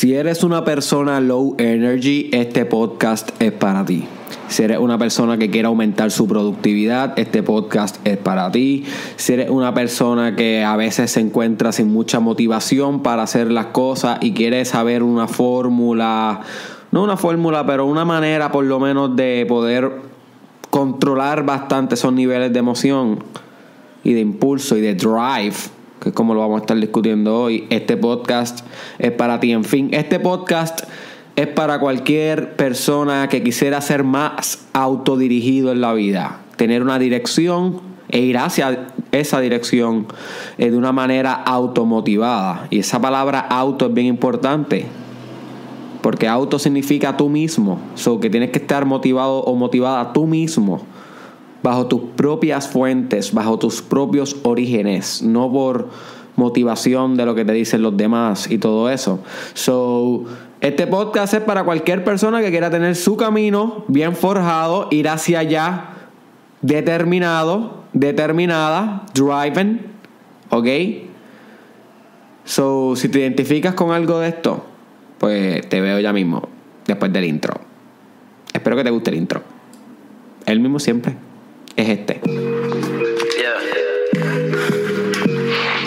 Si eres una persona low energy, este podcast es para ti. Si eres una persona que quiere aumentar su productividad, este podcast es para ti. Si eres una persona que a veces se encuentra sin mucha motivación para hacer las cosas y quiere saber una fórmula, no una fórmula, pero una manera por lo menos de poder controlar bastante esos niveles de emoción y de impulso y de drive que es como lo vamos a estar discutiendo hoy. Este podcast es para ti. En fin, este podcast es para cualquier persona que quisiera ser más autodirigido en la vida, tener una dirección e ir hacia esa dirección eh, de una manera automotivada. Y esa palabra auto es bien importante. Porque auto significa tú mismo. So que tienes que estar motivado o motivada tú mismo bajo tus propias fuentes, bajo tus propios orígenes, no por motivación de lo que te dicen los demás y todo eso. So, este podcast es para cualquier persona que quiera tener su camino bien forjado, ir hacia allá, determinado, determinada, driving, ¿ok? So, si te identificas con algo de esto, pues te veo ya mismo, después del intro. Espero que te guste el intro. El mismo siempre es este.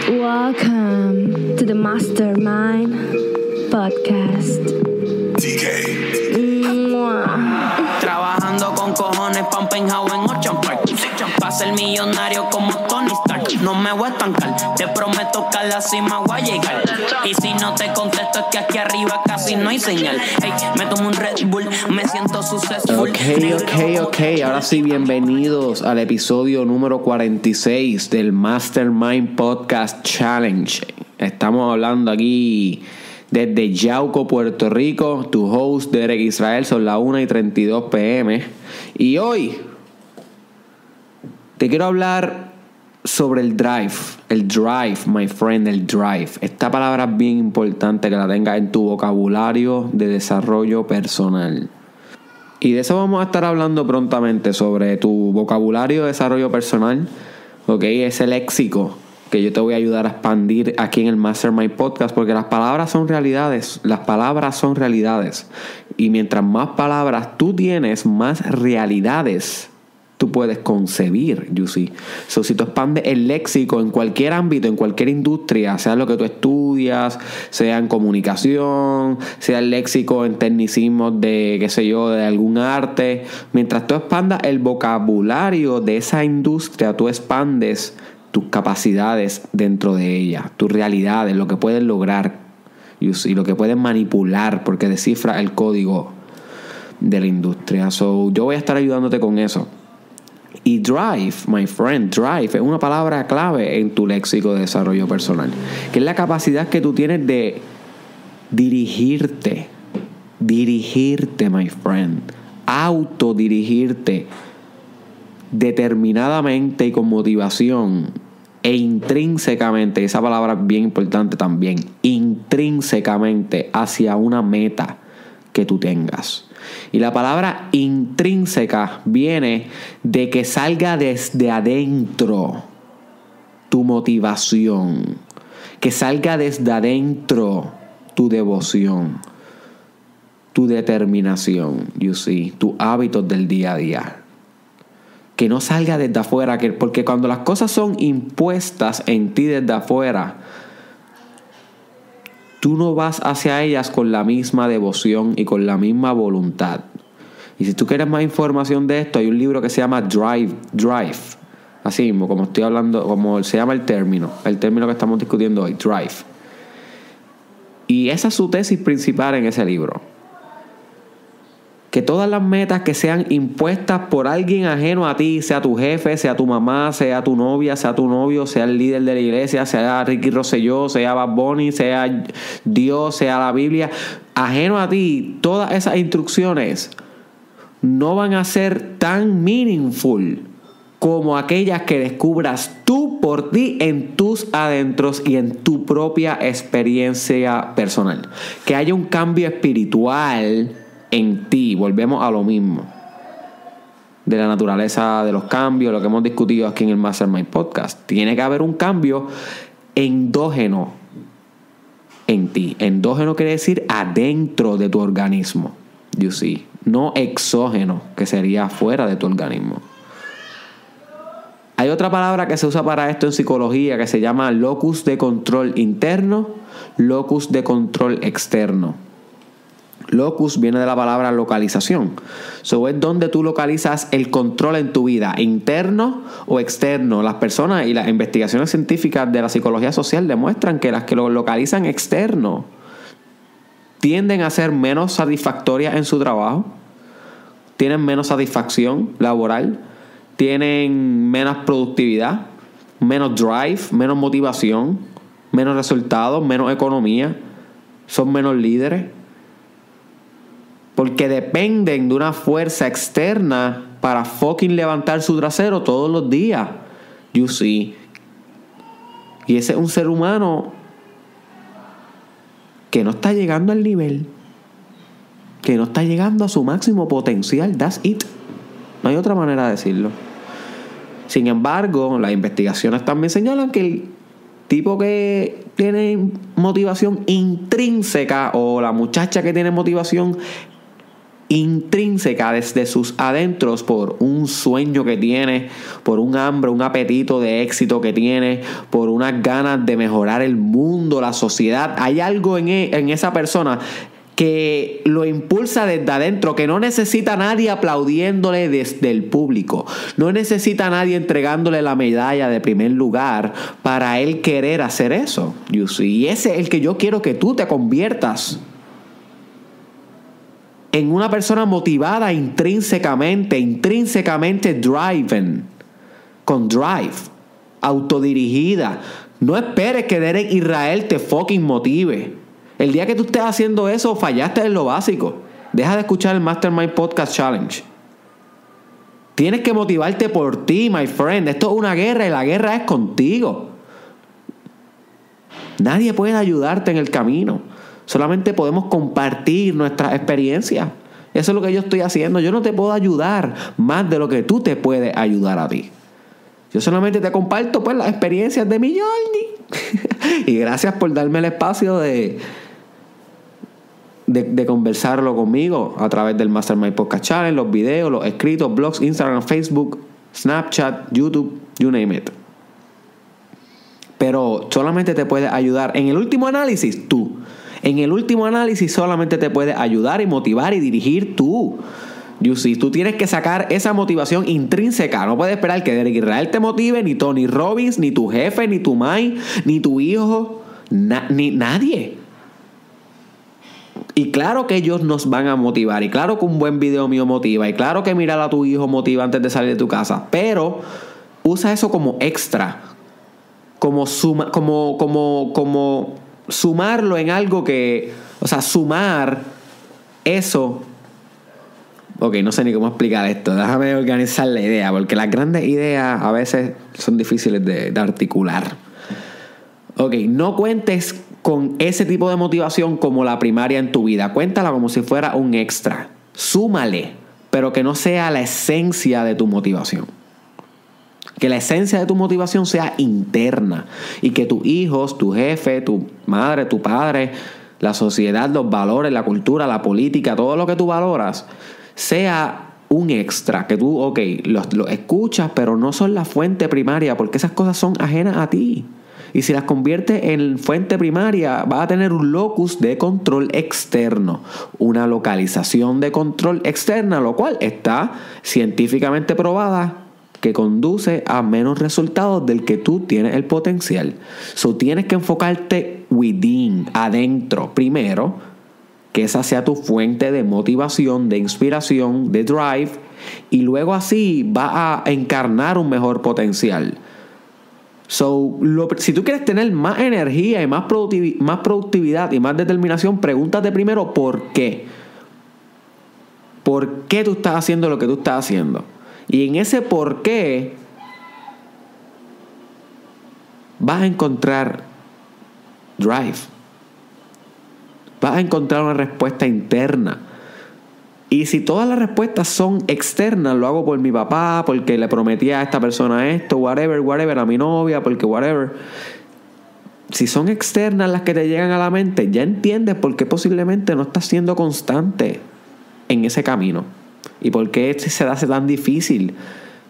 Welcome to the Mastermind Podcast. Trabajando con cojones un penthouse en Ocean Park. Pa' ser millonario como. No me voy a estancar, te prometo que a la cima voy a llegar. Y si no te contesto es que aquí arriba casi no hay señal. Hey, me tomo un Red Bull, me siento successful. Ok, ok, ok. Ahora sí, bienvenidos al episodio número 46 del Mastermind Podcast Challenge. Estamos hablando aquí desde Yauco, Puerto Rico. Tu host, Derek Israel, son las 1 y 32 pm. Y hoy te quiero hablar sobre el drive. El drive, my friend, el drive. Esta palabra es bien importante que la tengas en tu vocabulario de desarrollo personal. Y de eso vamos a estar hablando prontamente, sobre tu vocabulario de desarrollo personal, ¿ok? Ese léxico que yo te voy a ayudar a expandir aquí en el Mastermind Podcast, porque las palabras son realidades, las palabras son realidades. Y mientras más palabras tú tienes, más realidades tú puedes concebir, you see. So, si tú expandes el léxico en cualquier ámbito, en cualquier industria, sea lo que tú estudias, sea en comunicación, sea el léxico en tecnicismos de, qué sé yo, de algún arte, mientras tú expandas el vocabulario de esa industria, tú expandes tus capacidades dentro de ella, tus realidades, lo que puedes lograr, you see, lo que puedes manipular, porque descifra el código de la industria. So, yo voy a estar ayudándote con eso. Y drive, my friend, drive es una palabra clave en tu léxico de desarrollo personal, que es la capacidad que tú tienes de dirigirte, dirigirte, my friend, autodirigirte determinadamente y con motivación e intrínsecamente, esa palabra es bien importante también, intrínsecamente hacia una meta que tú tengas. Y la palabra intrínseca viene de que salga desde adentro tu motivación, que salga desde adentro tu devoción, tu determinación, you see, tus hábitos del día a día. Que no salga desde afuera, que, porque cuando las cosas son impuestas en ti desde afuera, tú no vas hacia ellas con la misma devoción y con la misma voluntad. Y si tú quieres más información de esto, hay un libro que se llama Drive, Drive. Así mismo, como estoy hablando, como se llama el término, el término que estamos discutiendo hoy, Drive. Y esa es su tesis principal en ese libro que todas las metas que sean impuestas por alguien ajeno a ti, sea tu jefe, sea tu mamá, sea tu novia, sea tu novio, sea el líder de la iglesia, sea Ricky Rosselló, sea Bad Bunny, sea Dios, sea la Biblia, ajeno a ti, todas esas instrucciones no van a ser tan meaningful como aquellas que descubras tú por ti en tus adentros y en tu propia experiencia personal. Que haya un cambio espiritual en ti. Volvemos a lo mismo. De la naturaleza de los cambios, lo que hemos discutido aquí en el Mastermind Podcast. Tiene que haber un cambio endógeno en ti. Endógeno quiere decir adentro de tu organismo. You see. No exógeno, que sería fuera de tu organismo. Hay otra palabra que se usa para esto en psicología que se llama locus de control interno, locus de control externo. Locus viene de la palabra localización. So es donde tú localizas el control en tu vida, interno o externo. Las personas y las investigaciones científicas de la psicología social demuestran que las que lo localizan externo tienden a ser menos satisfactorias en su trabajo, tienen menos satisfacción laboral, tienen menos productividad, menos drive, menos motivación, menos resultados, menos economía, son menos líderes. Porque dependen de una fuerza externa para fucking levantar su trasero todos los días. You see. Y ese es un ser humano que no está llegando al nivel. Que no está llegando a su máximo potencial. That's it. No hay otra manera de decirlo. Sin embargo, las investigaciones también señalan que el tipo que tiene motivación intrínseca o la muchacha que tiene motivación intrínseca desde sus adentros por un sueño que tiene, por un hambre, un apetito de éxito que tiene, por unas ganas de mejorar el mundo, la sociedad. Hay algo en, e, en esa persona que lo impulsa desde adentro, que no necesita a nadie aplaudiéndole desde el público, no necesita a nadie entregándole la medalla de primer lugar para él querer hacer eso. Y ese es el que yo quiero que tú te conviertas en una persona motivada intrínsecamente, intrínsecamente driven, con drive, autodirigida. No esperes que Derek Israel te fucking motive. El día que tú estés haciendo eso, fallaste en lo básico. Deja de escuchar el Mastermind Podcast Challenge. Tienes que motivarte por ti, my friend. Esto es una guerra y la guerra es contigo. Nadie puede ayudarte en el camino. Solamente podemos compartir nuestras experiencias. Eso es lo que yo estoy haciendo. Yo no te puedo ayudar más de lo que tú te puedes ayudar a ti. Yo solamente te comparto pues las experiencias de mi journey. y gracias por darme el espacio de, de, conversarlo conmigo a través del Mastermind Podcast Challenge, los videos, los escritos, blogs, Instagram, Facebook, Snapchat, YouTube, you name it. Pero solamente te puede ayudar en el último análisis tú. En el último análisis solamente te puede ayudar y motivar y dirigir tú. You tú tienes que sacar esa motivación intrínseca. No puedes esperar que Derek Israel te motive, ni Tony Robbins, ni tu jefe, ni tu mai, ni tu hijo, ni nadie. Y claro que ellos nos van a motivar. Y claro que un buen video mío motiva. Y claro que mirar a tu hijo motiva antes de salir de tu casa. Pero usa eso como extra. Como suma, como, como, como sumarlo en algo que. O sea, sumar eso. Ok, no sé ni cómo explicar esto. Déjame organizar la idea. Porque las grandes ideas a veces son difíciles de, articular. Ok, no cuentes con ese tipo de motivación como la primaria en tu vida. Cuéntala como si fuera un extra. Súmale, pero que no sea la esencia de tu motivación. Que la esencia de tu motivación sea interna y que tus hijos, tu jefe, tu madre, tu padre, la sociedad, los valores, la cultura, la política, todo lo que tú valoras, sea un extra, que tú, ok, lo escuchas, pero no son la fuente primaria, porque esas cosas son ajenas a ti. Y si las convierte en fuente primaria, va a tener un locus de control externo, una localización de control externa, lo cual está científicamente probada que conduce a menos resultados del que tú tienes el potencial. So tienes que enfocarte within, adentro, primero, que esa sea tu fuente de motivación, de inspiración, de drive, y luego así va a encarnar un mejor potencial. So, si tú quieres tener más energía y más, más productividad y más determinación, pregúntate primero por qué. ¿Por qué tú estás haciendo lo que tú estás haciendo? Y en ese por qué vas a encontrar drive. Vas a encontrar una respuesta interna y si todas las respuestas son externas, lo hago por mi papá, porque le prometí a esta persona esto, whatever, whatever, a mi novia, porque whatever. si son externas las que te llegan a la mente, ya entiendes por qué posiblemente no estás siendo constante en ese camino. Y por qué se te hace tan difícil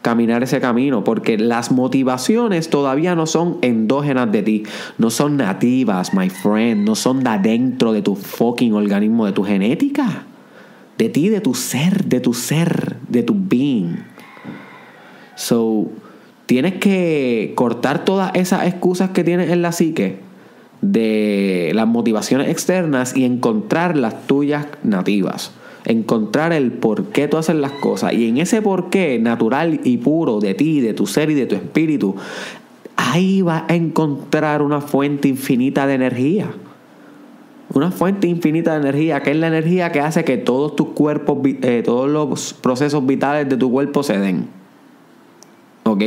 caminar ese camino, porque las motivaciones todavía no son endógenas de ti, no son nativas, my friend, no son de adentro de tu fucking organismo, de tu genética, de ti, de tu ser, de tu ser, de tu being. So, tienes que cortar todas esas excusas que tienes en la psique de las motivaciones externas y encontrar las tuyas nativas encontrar el por qué tú haces las cosas. Y en ese por qué natural y puro de ti, de tu ser y de tu espíritu, ahí vas a encontrar una fuente infinita de energía. Una fuente infinita de energía, que es la energía que hace que todos tus cuerpos, eh, todos los procesos vitales de tu cuerpo se den. ¿Ok?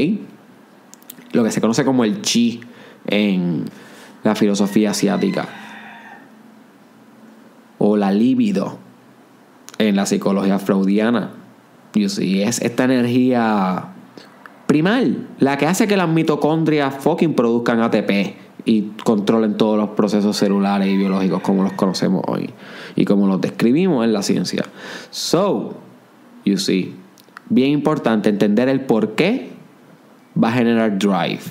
Lo que se conoce como el chi en la filosofía asiática. O la libido en la psicología freudiana. You see, es esta energía primal, la que hace que las mitocondrias fucking produzcan ATP y controlen todos los procesos celulares y biológicos como los conocemos hoy y como los describimos en la ciencia. So, you see, bien importante entender el por qué va a generar drive.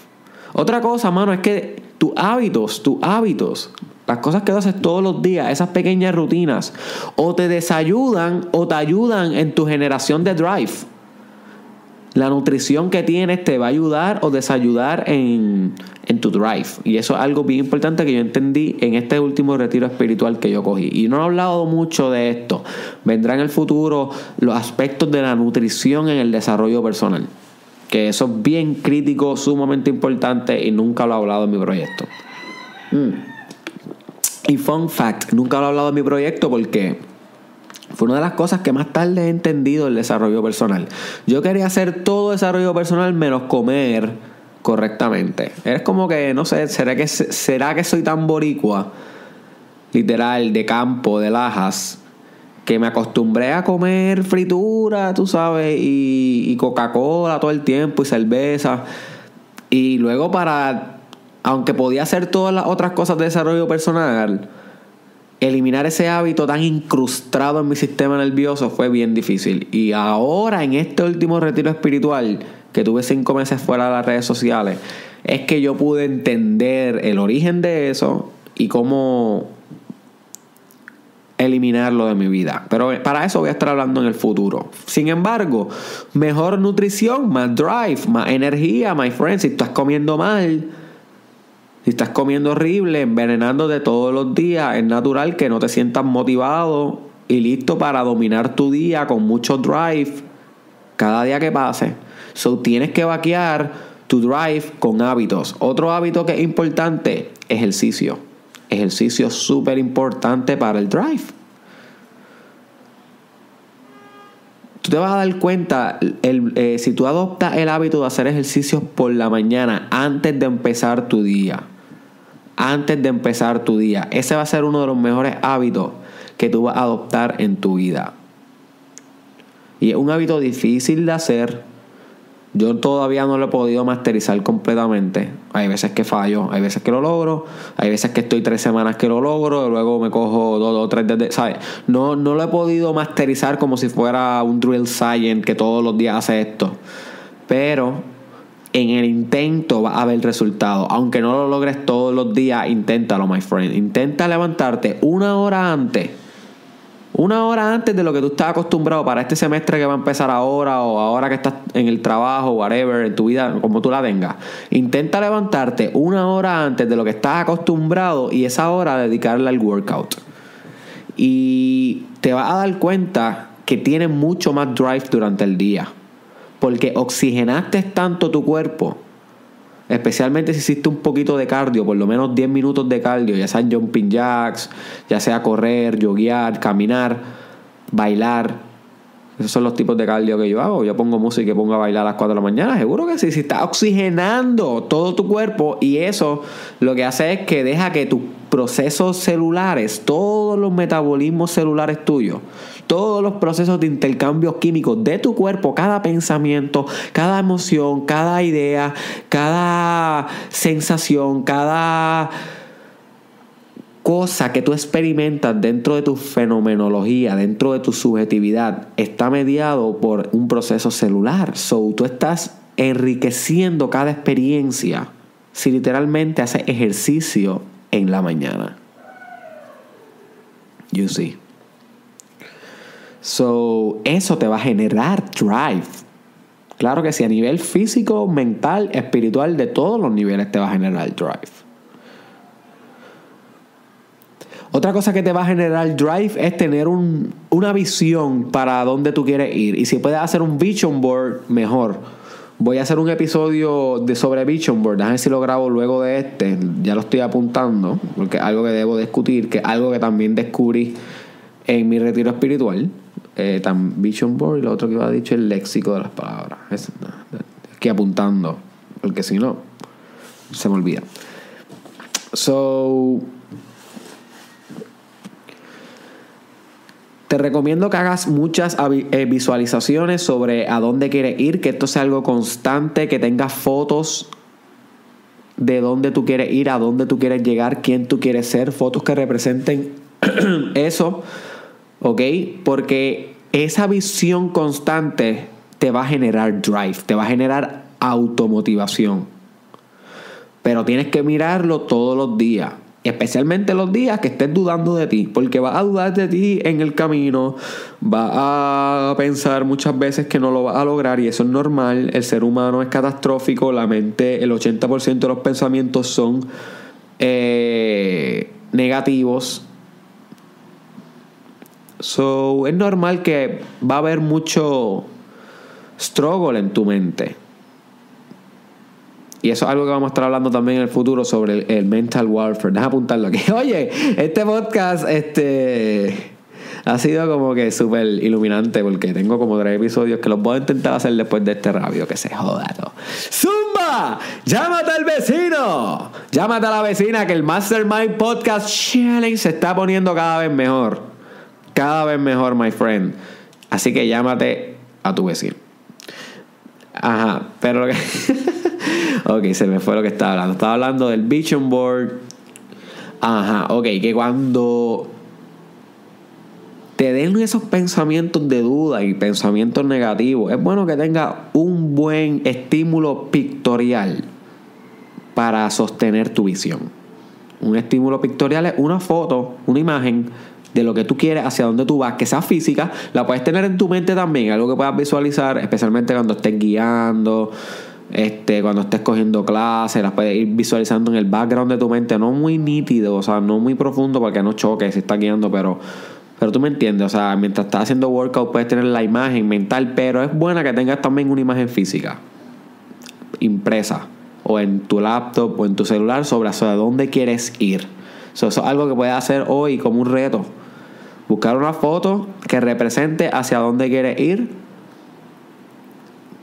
Otra cosa, mano, es que tus hábitos, tus hábitos las cosas que haces todos los días, esas pequeñas rutinas, o te desayudan o te ayudan en tu generación de drive. La nutrición que tienes te va a ayudar o desayudar en, en tu drive. Y eso es algo bien importante que yo entendí en este último retiro espiritual que yo cogí. Y no he hablado mucho de esto. Vendrá en el futuro los aspectos de la nutrición en el desarrollo personal. Que eso es bien crítico, sumamente importante y nunca lo he hablado en mi proyecto. Mm. Y fun fact, nunca lo he hablado de mi proyecto porque fue una de las cosas que más tarde he entendido el desarrollo personal. Yo quería hacer todo desarrollo personal menos comer correctamente. Es como que, no sé, ¿será que, será que soy tan boricua, literal, de campo, de lajas, que me acostumbré a comer fritura, tú sabes, y, y Coca-Cola todo el tiempo y cerveza. Y luego para aunque podía hacer todas las otras cosas de desarrollo personal, eliminar ese hábito tan incrustado en mi sistema nervioso fue bien difícil. Y ahora, en este último retiro espiritual, que tuve cinco meses fuera de las redes sociales, es que yo pude entender el origen de eso y cómo eliminarlo de mi vida. Pero para eso voy a estar hablando en el futuro. Sin embargo, mejor nutrición, más drive, más energía, my friends. Si estás comiendo mal, si estás comiendo horrible, envenenándote todos los días, es natural que no te sientas motivado y listo para dominar tu día con mucho drive cada día que pase. So tienes que vaquear tu drive con hábitos. Otro hábito que es importante, ejercicio. Ejercicio súper importante para el drive. Tú te vas a dar cuenta, eh, si tú adoptas el hábito de hacer ejercicios por la mañana antes de empezar tu día, antes de empezar tu día. Ese va a ser uno de los mejores hábitos que tú vas a adoptar en tu vida. Y es un hábito difícil de hacer. Yo todavía no lo he podido masterizar completamente. Hay veces que fallo, hay veces que lo logro, hay veces que estoy tres semanas que lo logro, y luego me cojo dos o tres de, ¿sabes? No, no lo he podido masterizar como si fuera un drill science que todos los días hace esto. Pero en el intento va a haber resultado. Aunque no lo logres todos los días, inténtalo, my friend. Intenta levantarte una hora antes. Una hora antes de lo que tú estás acostumbrado para este semestre que va a empezar ahora o ahora que estás en el trabajo, whatever, en tu vida, como tú la tengas. Intenta levantarte una hora antes de lo que estás acostumbrado y esa hora dedicarla al workout. Y te vas a dar cuenta que tienes mucho más drive durante el día porque oxigenaste tanto tu cuerpo, especialmente si hiciste un poquito de cardio, por lo menos 10 minutos de cardio, ya sea jumping jacks, ya sea correr, yoguear, caminar, bailar, Esos son los tipos de cardio que yo hago. Yo pongo música y pongo a bailar a las 4 de la mañana. Seguro que sí. Si está oxigenando todo tu cuerpo y eso lo que hace es que deja que tus procesos celulares, todos los metabolismos celulares tuyos, todos los procesos de intercambio químicos de tu cuerpo, cada pensamiento, cada emoción, cada idea, cada sensación, cada cosa que tú experimentas dentro de tu fenomenología, dentro de tu subjetividad, está mediado por un proceso celular. So, tú estás enriqueciendo cada experiencia si literalmente haces ejercicio en la mañana. You see. So, eso te va a generar drive. Claro que sí, a nivel físico, mental, espiritual, de todos los niveles te va a generar drive. Otra cosa que te va a generar drive es tener una visión para dónde tú quieres ir. Y si puedes hacer un vision board, mejor. Voy a hacer un episodio de sobre vision board. Déjame si lo grabo luego de este. Ya lo estoy apuntando. Porque es algo que debo discutir. Que es algo que también descubrí en mi retiro espiritual. Eh, tan vision board y lo otro que iba a dicho el léxico de las palabras. Es, que apuntando. Porque si no, se me olvida. So Te recomiendo que hagas muchas eh, visualizaciones sobre a dónde quieres ir, que esto sea algo constante, que tengas fotos de dónde tú quieres ir, a dónde tú quieres llegar, quién tú quieres ser, fotos que representen eso, ¿ok? Porque esa visión constante te va a generar drive, te va a generar automotivación. Pero tienes que mirarlo todos los días especialmente los días que estés dudando de ti, porque vas a dudar de ti en el camino, vas a pensar muchas veces que no lo vas a lograr y eso es normal, el ser humano es catastrófico, la mente, el 80% de los pensamientos son eh, negativos. So, es normal que va a haber mucho struggle en tu mente. Y eso es algo que vamos a estar hablando también en el futuro sobre el, mental warfare. Deja apuntarlo aquí. Oye, este podcast este, ha sido como que súper iluminante porque tengo como tres episodios que los voy a intentar hacer después de este rabio. Que se joda todo. ¡Zumba! ¡Llámate al vecino! Llámate a la vecina que el Mastermind Podcast Challenge se está poniendo cada vez mejor. Cada vez mejor, my friend. Así que llámate a tu vecino. Ajá, pero lo que... ok, se me fue lo que estaba hablando. Estaba hablando del Vision Board. Ajá, ok, que cuando te den esos pensamientos de duda y pensamientos negativos, es bueno que tenga un buen estímulo pictorial para sostener tu visión. Un estímulo pictorial es una foto, una imagen de lo que tú quieres, hacia dónde tú vas, que sea física, la puedes tener en tu mente también, algo que puedas visualizar, especialmente cuando estés guiando, este, cuando estés cogiendo clases, las puedes ir visualizando en el background de tu mente, no muy nítido, o sea, no muy profundo para que no choque si está guiando, pero, pero tú me entiendes, o sea, mientras estás haciendo workout puedes tener la imagen mental, pero es buena que tengas también una imagen física, impresa, o en tu laptop o en tu celular sobre hacia dónde quieres ir. eso es algo que puedes hacer hoy como un reto. Buscar una foto que represente hacia dónde quieres ir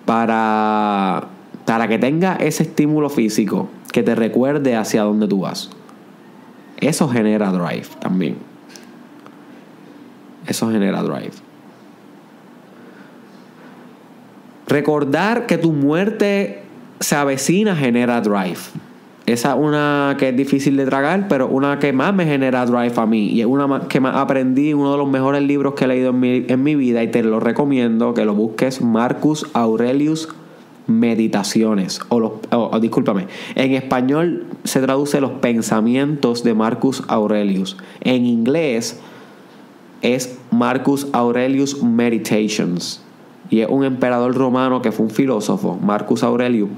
para para que tenga ese estímulo físico que te recuerde hacia dónde tú vas. Eso genera drive también. Eso genera drive. Recordar que tu muerte se avecina genera drive. Esa es una que es difícil de tragar, pero una que más me genera drive a mí. Y es una que más aprendí, uno de los mejores libros que he leído en mi, en mi vida y te lo recomiendo que lo busques, Marcus Aurelius meditaciones, o los, discúlpame, en español se traduce los pensamientos de Marcus Aurelius. En inglés es Marcus Aurelius Meditations. Y es un emperador romano que fue un filósofo, Marcus Aurelius.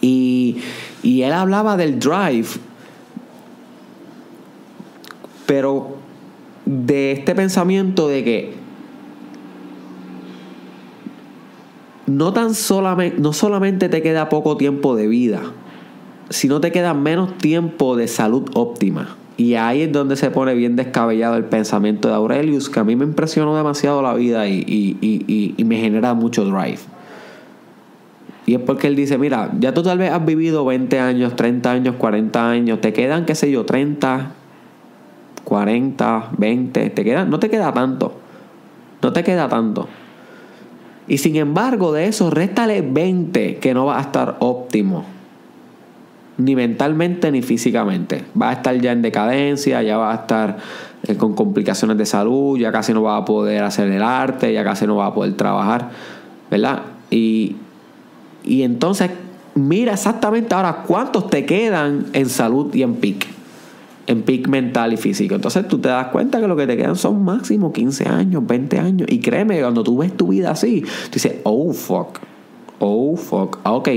Y, y él hablaba del drive, pero de este pensamiento de que no tan solamente, no solamente te queda poco tiempo de vida, sino te queda menos tiempo de salud óptima. Y ahí es donde se pone bien descabellado el pensamiento de Aurelius, que a mí me impresionó demasiado la vida y, y- y- y- me genera mucho drive. Y es porque él dice, mira, ya tú tal vez has vivido 20 años, 30 años, 40 años, te quedan, qué sé yo, 30, 40, 20, te quedan, no te queda tanto. No te queda tanto. Y sin embargo, de eso, réstale 20 que no va a estar óptimo. Ni mentalmente ni físicamente. Va a estar ya en decadencia, ya va a estar eh, con complicaciones de salud, ya casi no va a poder hacer el arte, ya casi no va a poder trabajar, ¿verdad? Y, y entonces, mira exactamente ahora cuántos te quedan en salud y en pic. En pic mental y físico. Entonces tú te das cuenta que lo que te quedan son máximo 15 años, 20 años. Y créeme, cuando tú ves tu vida así, tú dices, oh fuck, oh fuck, ah, ok.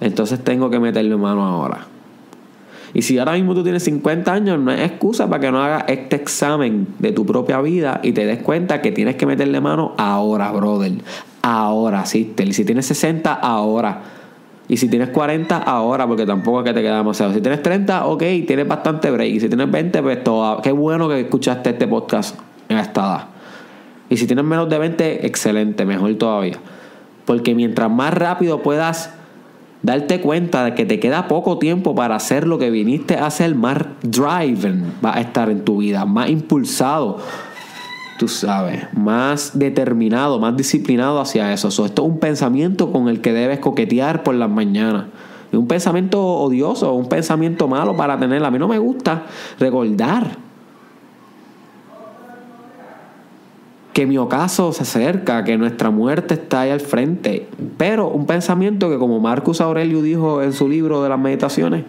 Entonces tengo que meterle mano ahora. Y si ahora mismo tú tienes 50 años, no es excusa para que no hagas este examen de tu propia vida y te des cuenta que tienes que meterle mano ahora, brother. Ahora, sister. Y si tienes 60, ahora. Y si tienes 40, ahora, porque tampoco es que te queda demasiado. Si tienes 30, ok, tienes bastante break. Y si tienes 20, pues todo. Qué bueno que escuchaste este podcast en esta edad. Y si tienes menos de 20, excelente, mejor todavía. Porque mientras más rápido puedas darte cuenta de que te queda poco tiempo para hacer lo que viniste a hacer, más driven va a estar en tu vida, más impulsado, tú sabes, más determinado, más disciplinado hacia eso. So, esto es un pensamiento con el que debes coquetear por las mañanas. Es un pensamiento odioso, un pensamiento malo para tener. A mí no me gusta recordar que mi ocaso se acerca, que nuestra muerte está ahí al frente. Pero un pensamiento que, como Marcus Aurelio dijo en su libro de las meditaciones,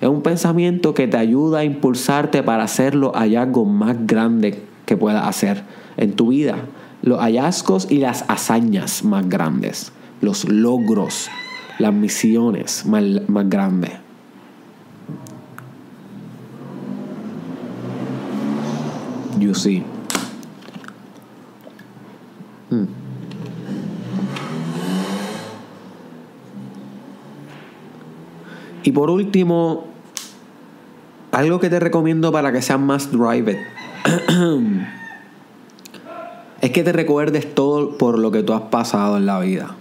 es un pensamiento que te ayuda a impulsarte para hacer los hallazgos más grandes que puedas hacer en tu vida. Los hallazgos y las hazañas más grandes. Los logros, las misiones más, más grandes. You see. Y por último, algo que te recomiendo para que seas más drive es que te recuerdes todo por lo que tú has pasado en la vida.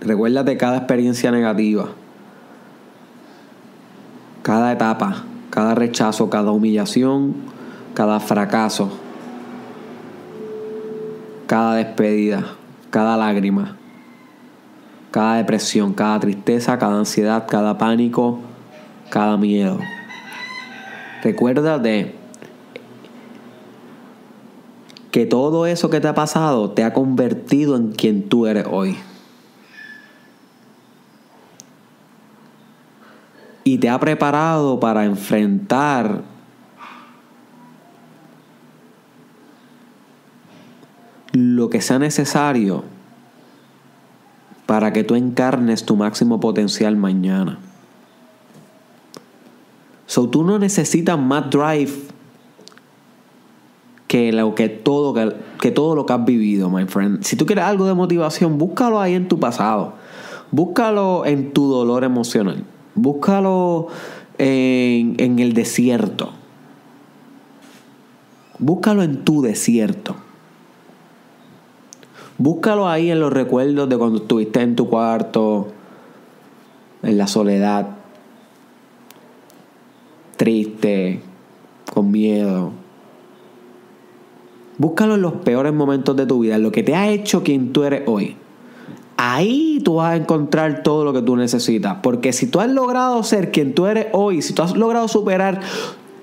Recuérdate cada experiencia negativa, cada etapa, cada rechazo, cada humillación, cada fracaso, cada despedida, cada lágrima, cada depresión, cada tristeza, cada ansiedad, cada pánico, cada miedo. Recuérdate que todo eso que te ha pasado te ha convertido en quien tú eres hoy. Y te ha preparado para enfrentar lo que sea necesario para que tú encarnes tu máximo potencial mañana. So tú no necesitas más drive que lo que todo que, que todo lo que has vivido, my friend. Si tú quieres algo de motivación, búscalo ahí en tu pasado. Búscalo en tu dolor emocional. Búscalo en, en el desierto. Búscalo en tu desierto. Búscalo ahí en los recuerdos de cuando estuviste en tu cuarto, en la soledad, triste, con miedo. Búscalo en los peores momentos de tu vida, en lo que te ha hecho quien tú eres hoy. Ahí tú vas a encontrar todo lo que tú necesitas. Porque si tú has logrado ser quien tú eres hoy, si tú has logrado superar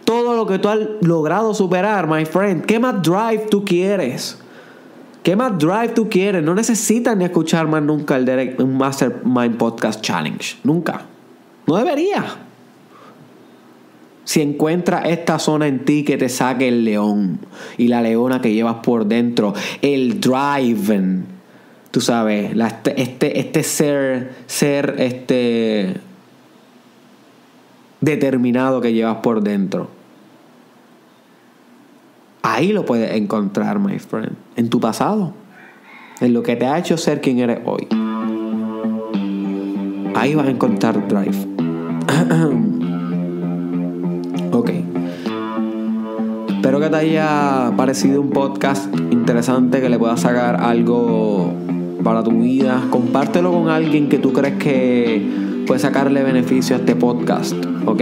todo lo que tú has logrado superar, my friend, ¿qué más drive tú quieres? ¿Qué más drive tú quieres? No necesitas ni escuchar más nunca el Derek, un Mastermind Podcast Challenge. Nunca. No debería. Si encuentras esta zona en ti que te saque el león y la leona que llevas por dentro, el drive, tú sabes, la, este, este, este ser, ser este determinado que llevas por dentro. Ahí lo puedes encontrar, my friend. En tu pasado. En lo que te ha hecho ser quien eres hoy. Ahí vas a encontrar drive. ok. te haya parecido un podcast interesante que le pueda sacar algo para tu vida. Compártelo con alguien que tú crees que puede sacarle beneficio a este podcast. ¿Ok?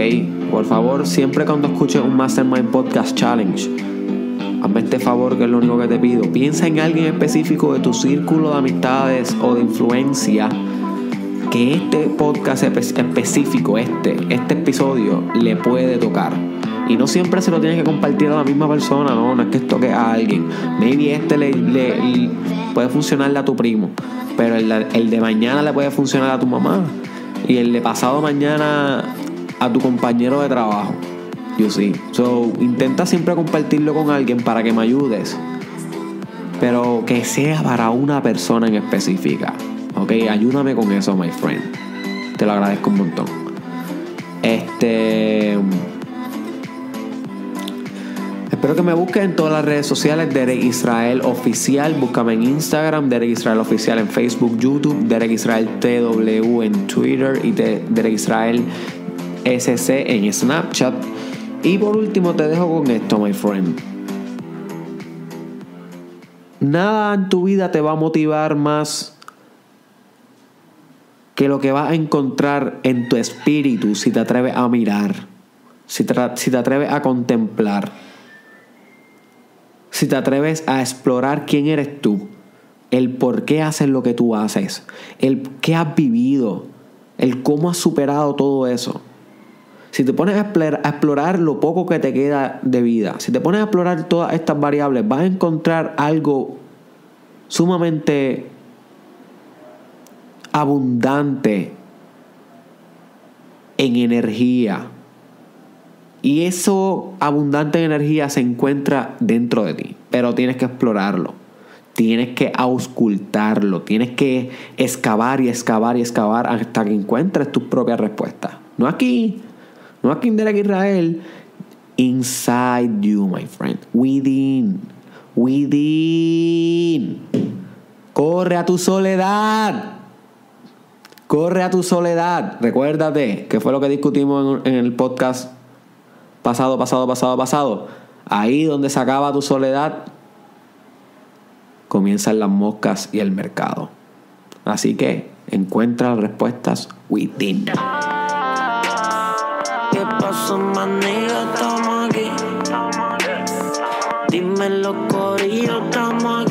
Por favor, siempre cuando escuches un Mastermind Podcast Challenge, hazme este favor que es lo único que te pido. Piensa en alguien específico de tu círculo de amistades o de influencia que este podcast específico, este, este episodio, le puede tocar. Y no siempre se lo tienes que compartir a la misma persona, no, no es que toque a alguien. Maybe este le, puede funcionarle a tu primo, pero el, el, de mañana le puede funcionar a tu mamá. Y el de pasado mañana a tu compañero de trabajo. You see. So, intenta siempre compartirlo con alguien para que me ayudes. Pero que sea para una persona en específica. Ok, ayúdame con eso, my friend. Te lo agradezco un montón. Este. Espero que me busques en todas las redes sociales, Derek Israel Oficial. Búscame en Instagram, Derek Israel Oficial en Facebook, YouTube, Derek Israel TW en Twitter y Derek Israel SC en Snapchat. Y por último te dejo con esto, my friend. Nada en tu vida te va a motivar más que lo que vas a encontrar en tu espíritu si te atreves a mirar, si te, atreves a contemplar, si te atreves a explorar quién eres tú, el por qué haces lo que tú haces, el qué has vivido, el cómo has superado todo eso. Si te pones a explorar lo poco que te queda de vida, si te pones a explorar todas estas variables, vas a encontrar algo sumamente abundante en energía. Y eso abundante en energía se encuentra dentro de ti, pero tienes que explorarlo. Tienes que auscultarlo, tienes que excavar y excavar y excavar hasta que encuentres tus propias respuestas. No aquí, no aquí en Derek Israel. Inside you, my friend. Within. Within. Corre a tu soledad. Corre a tu soledad. Recuérdate que fue lo que discutimos en, el podcast pasado, pasado, pasado, pasado. Ahí donde se acaba tu soledad, comienzan las moscas y el mercado. Así que encuentra las respuestas within. ¿Qué pasó, Estamos aquí. Dime los corillos, estamos aquí.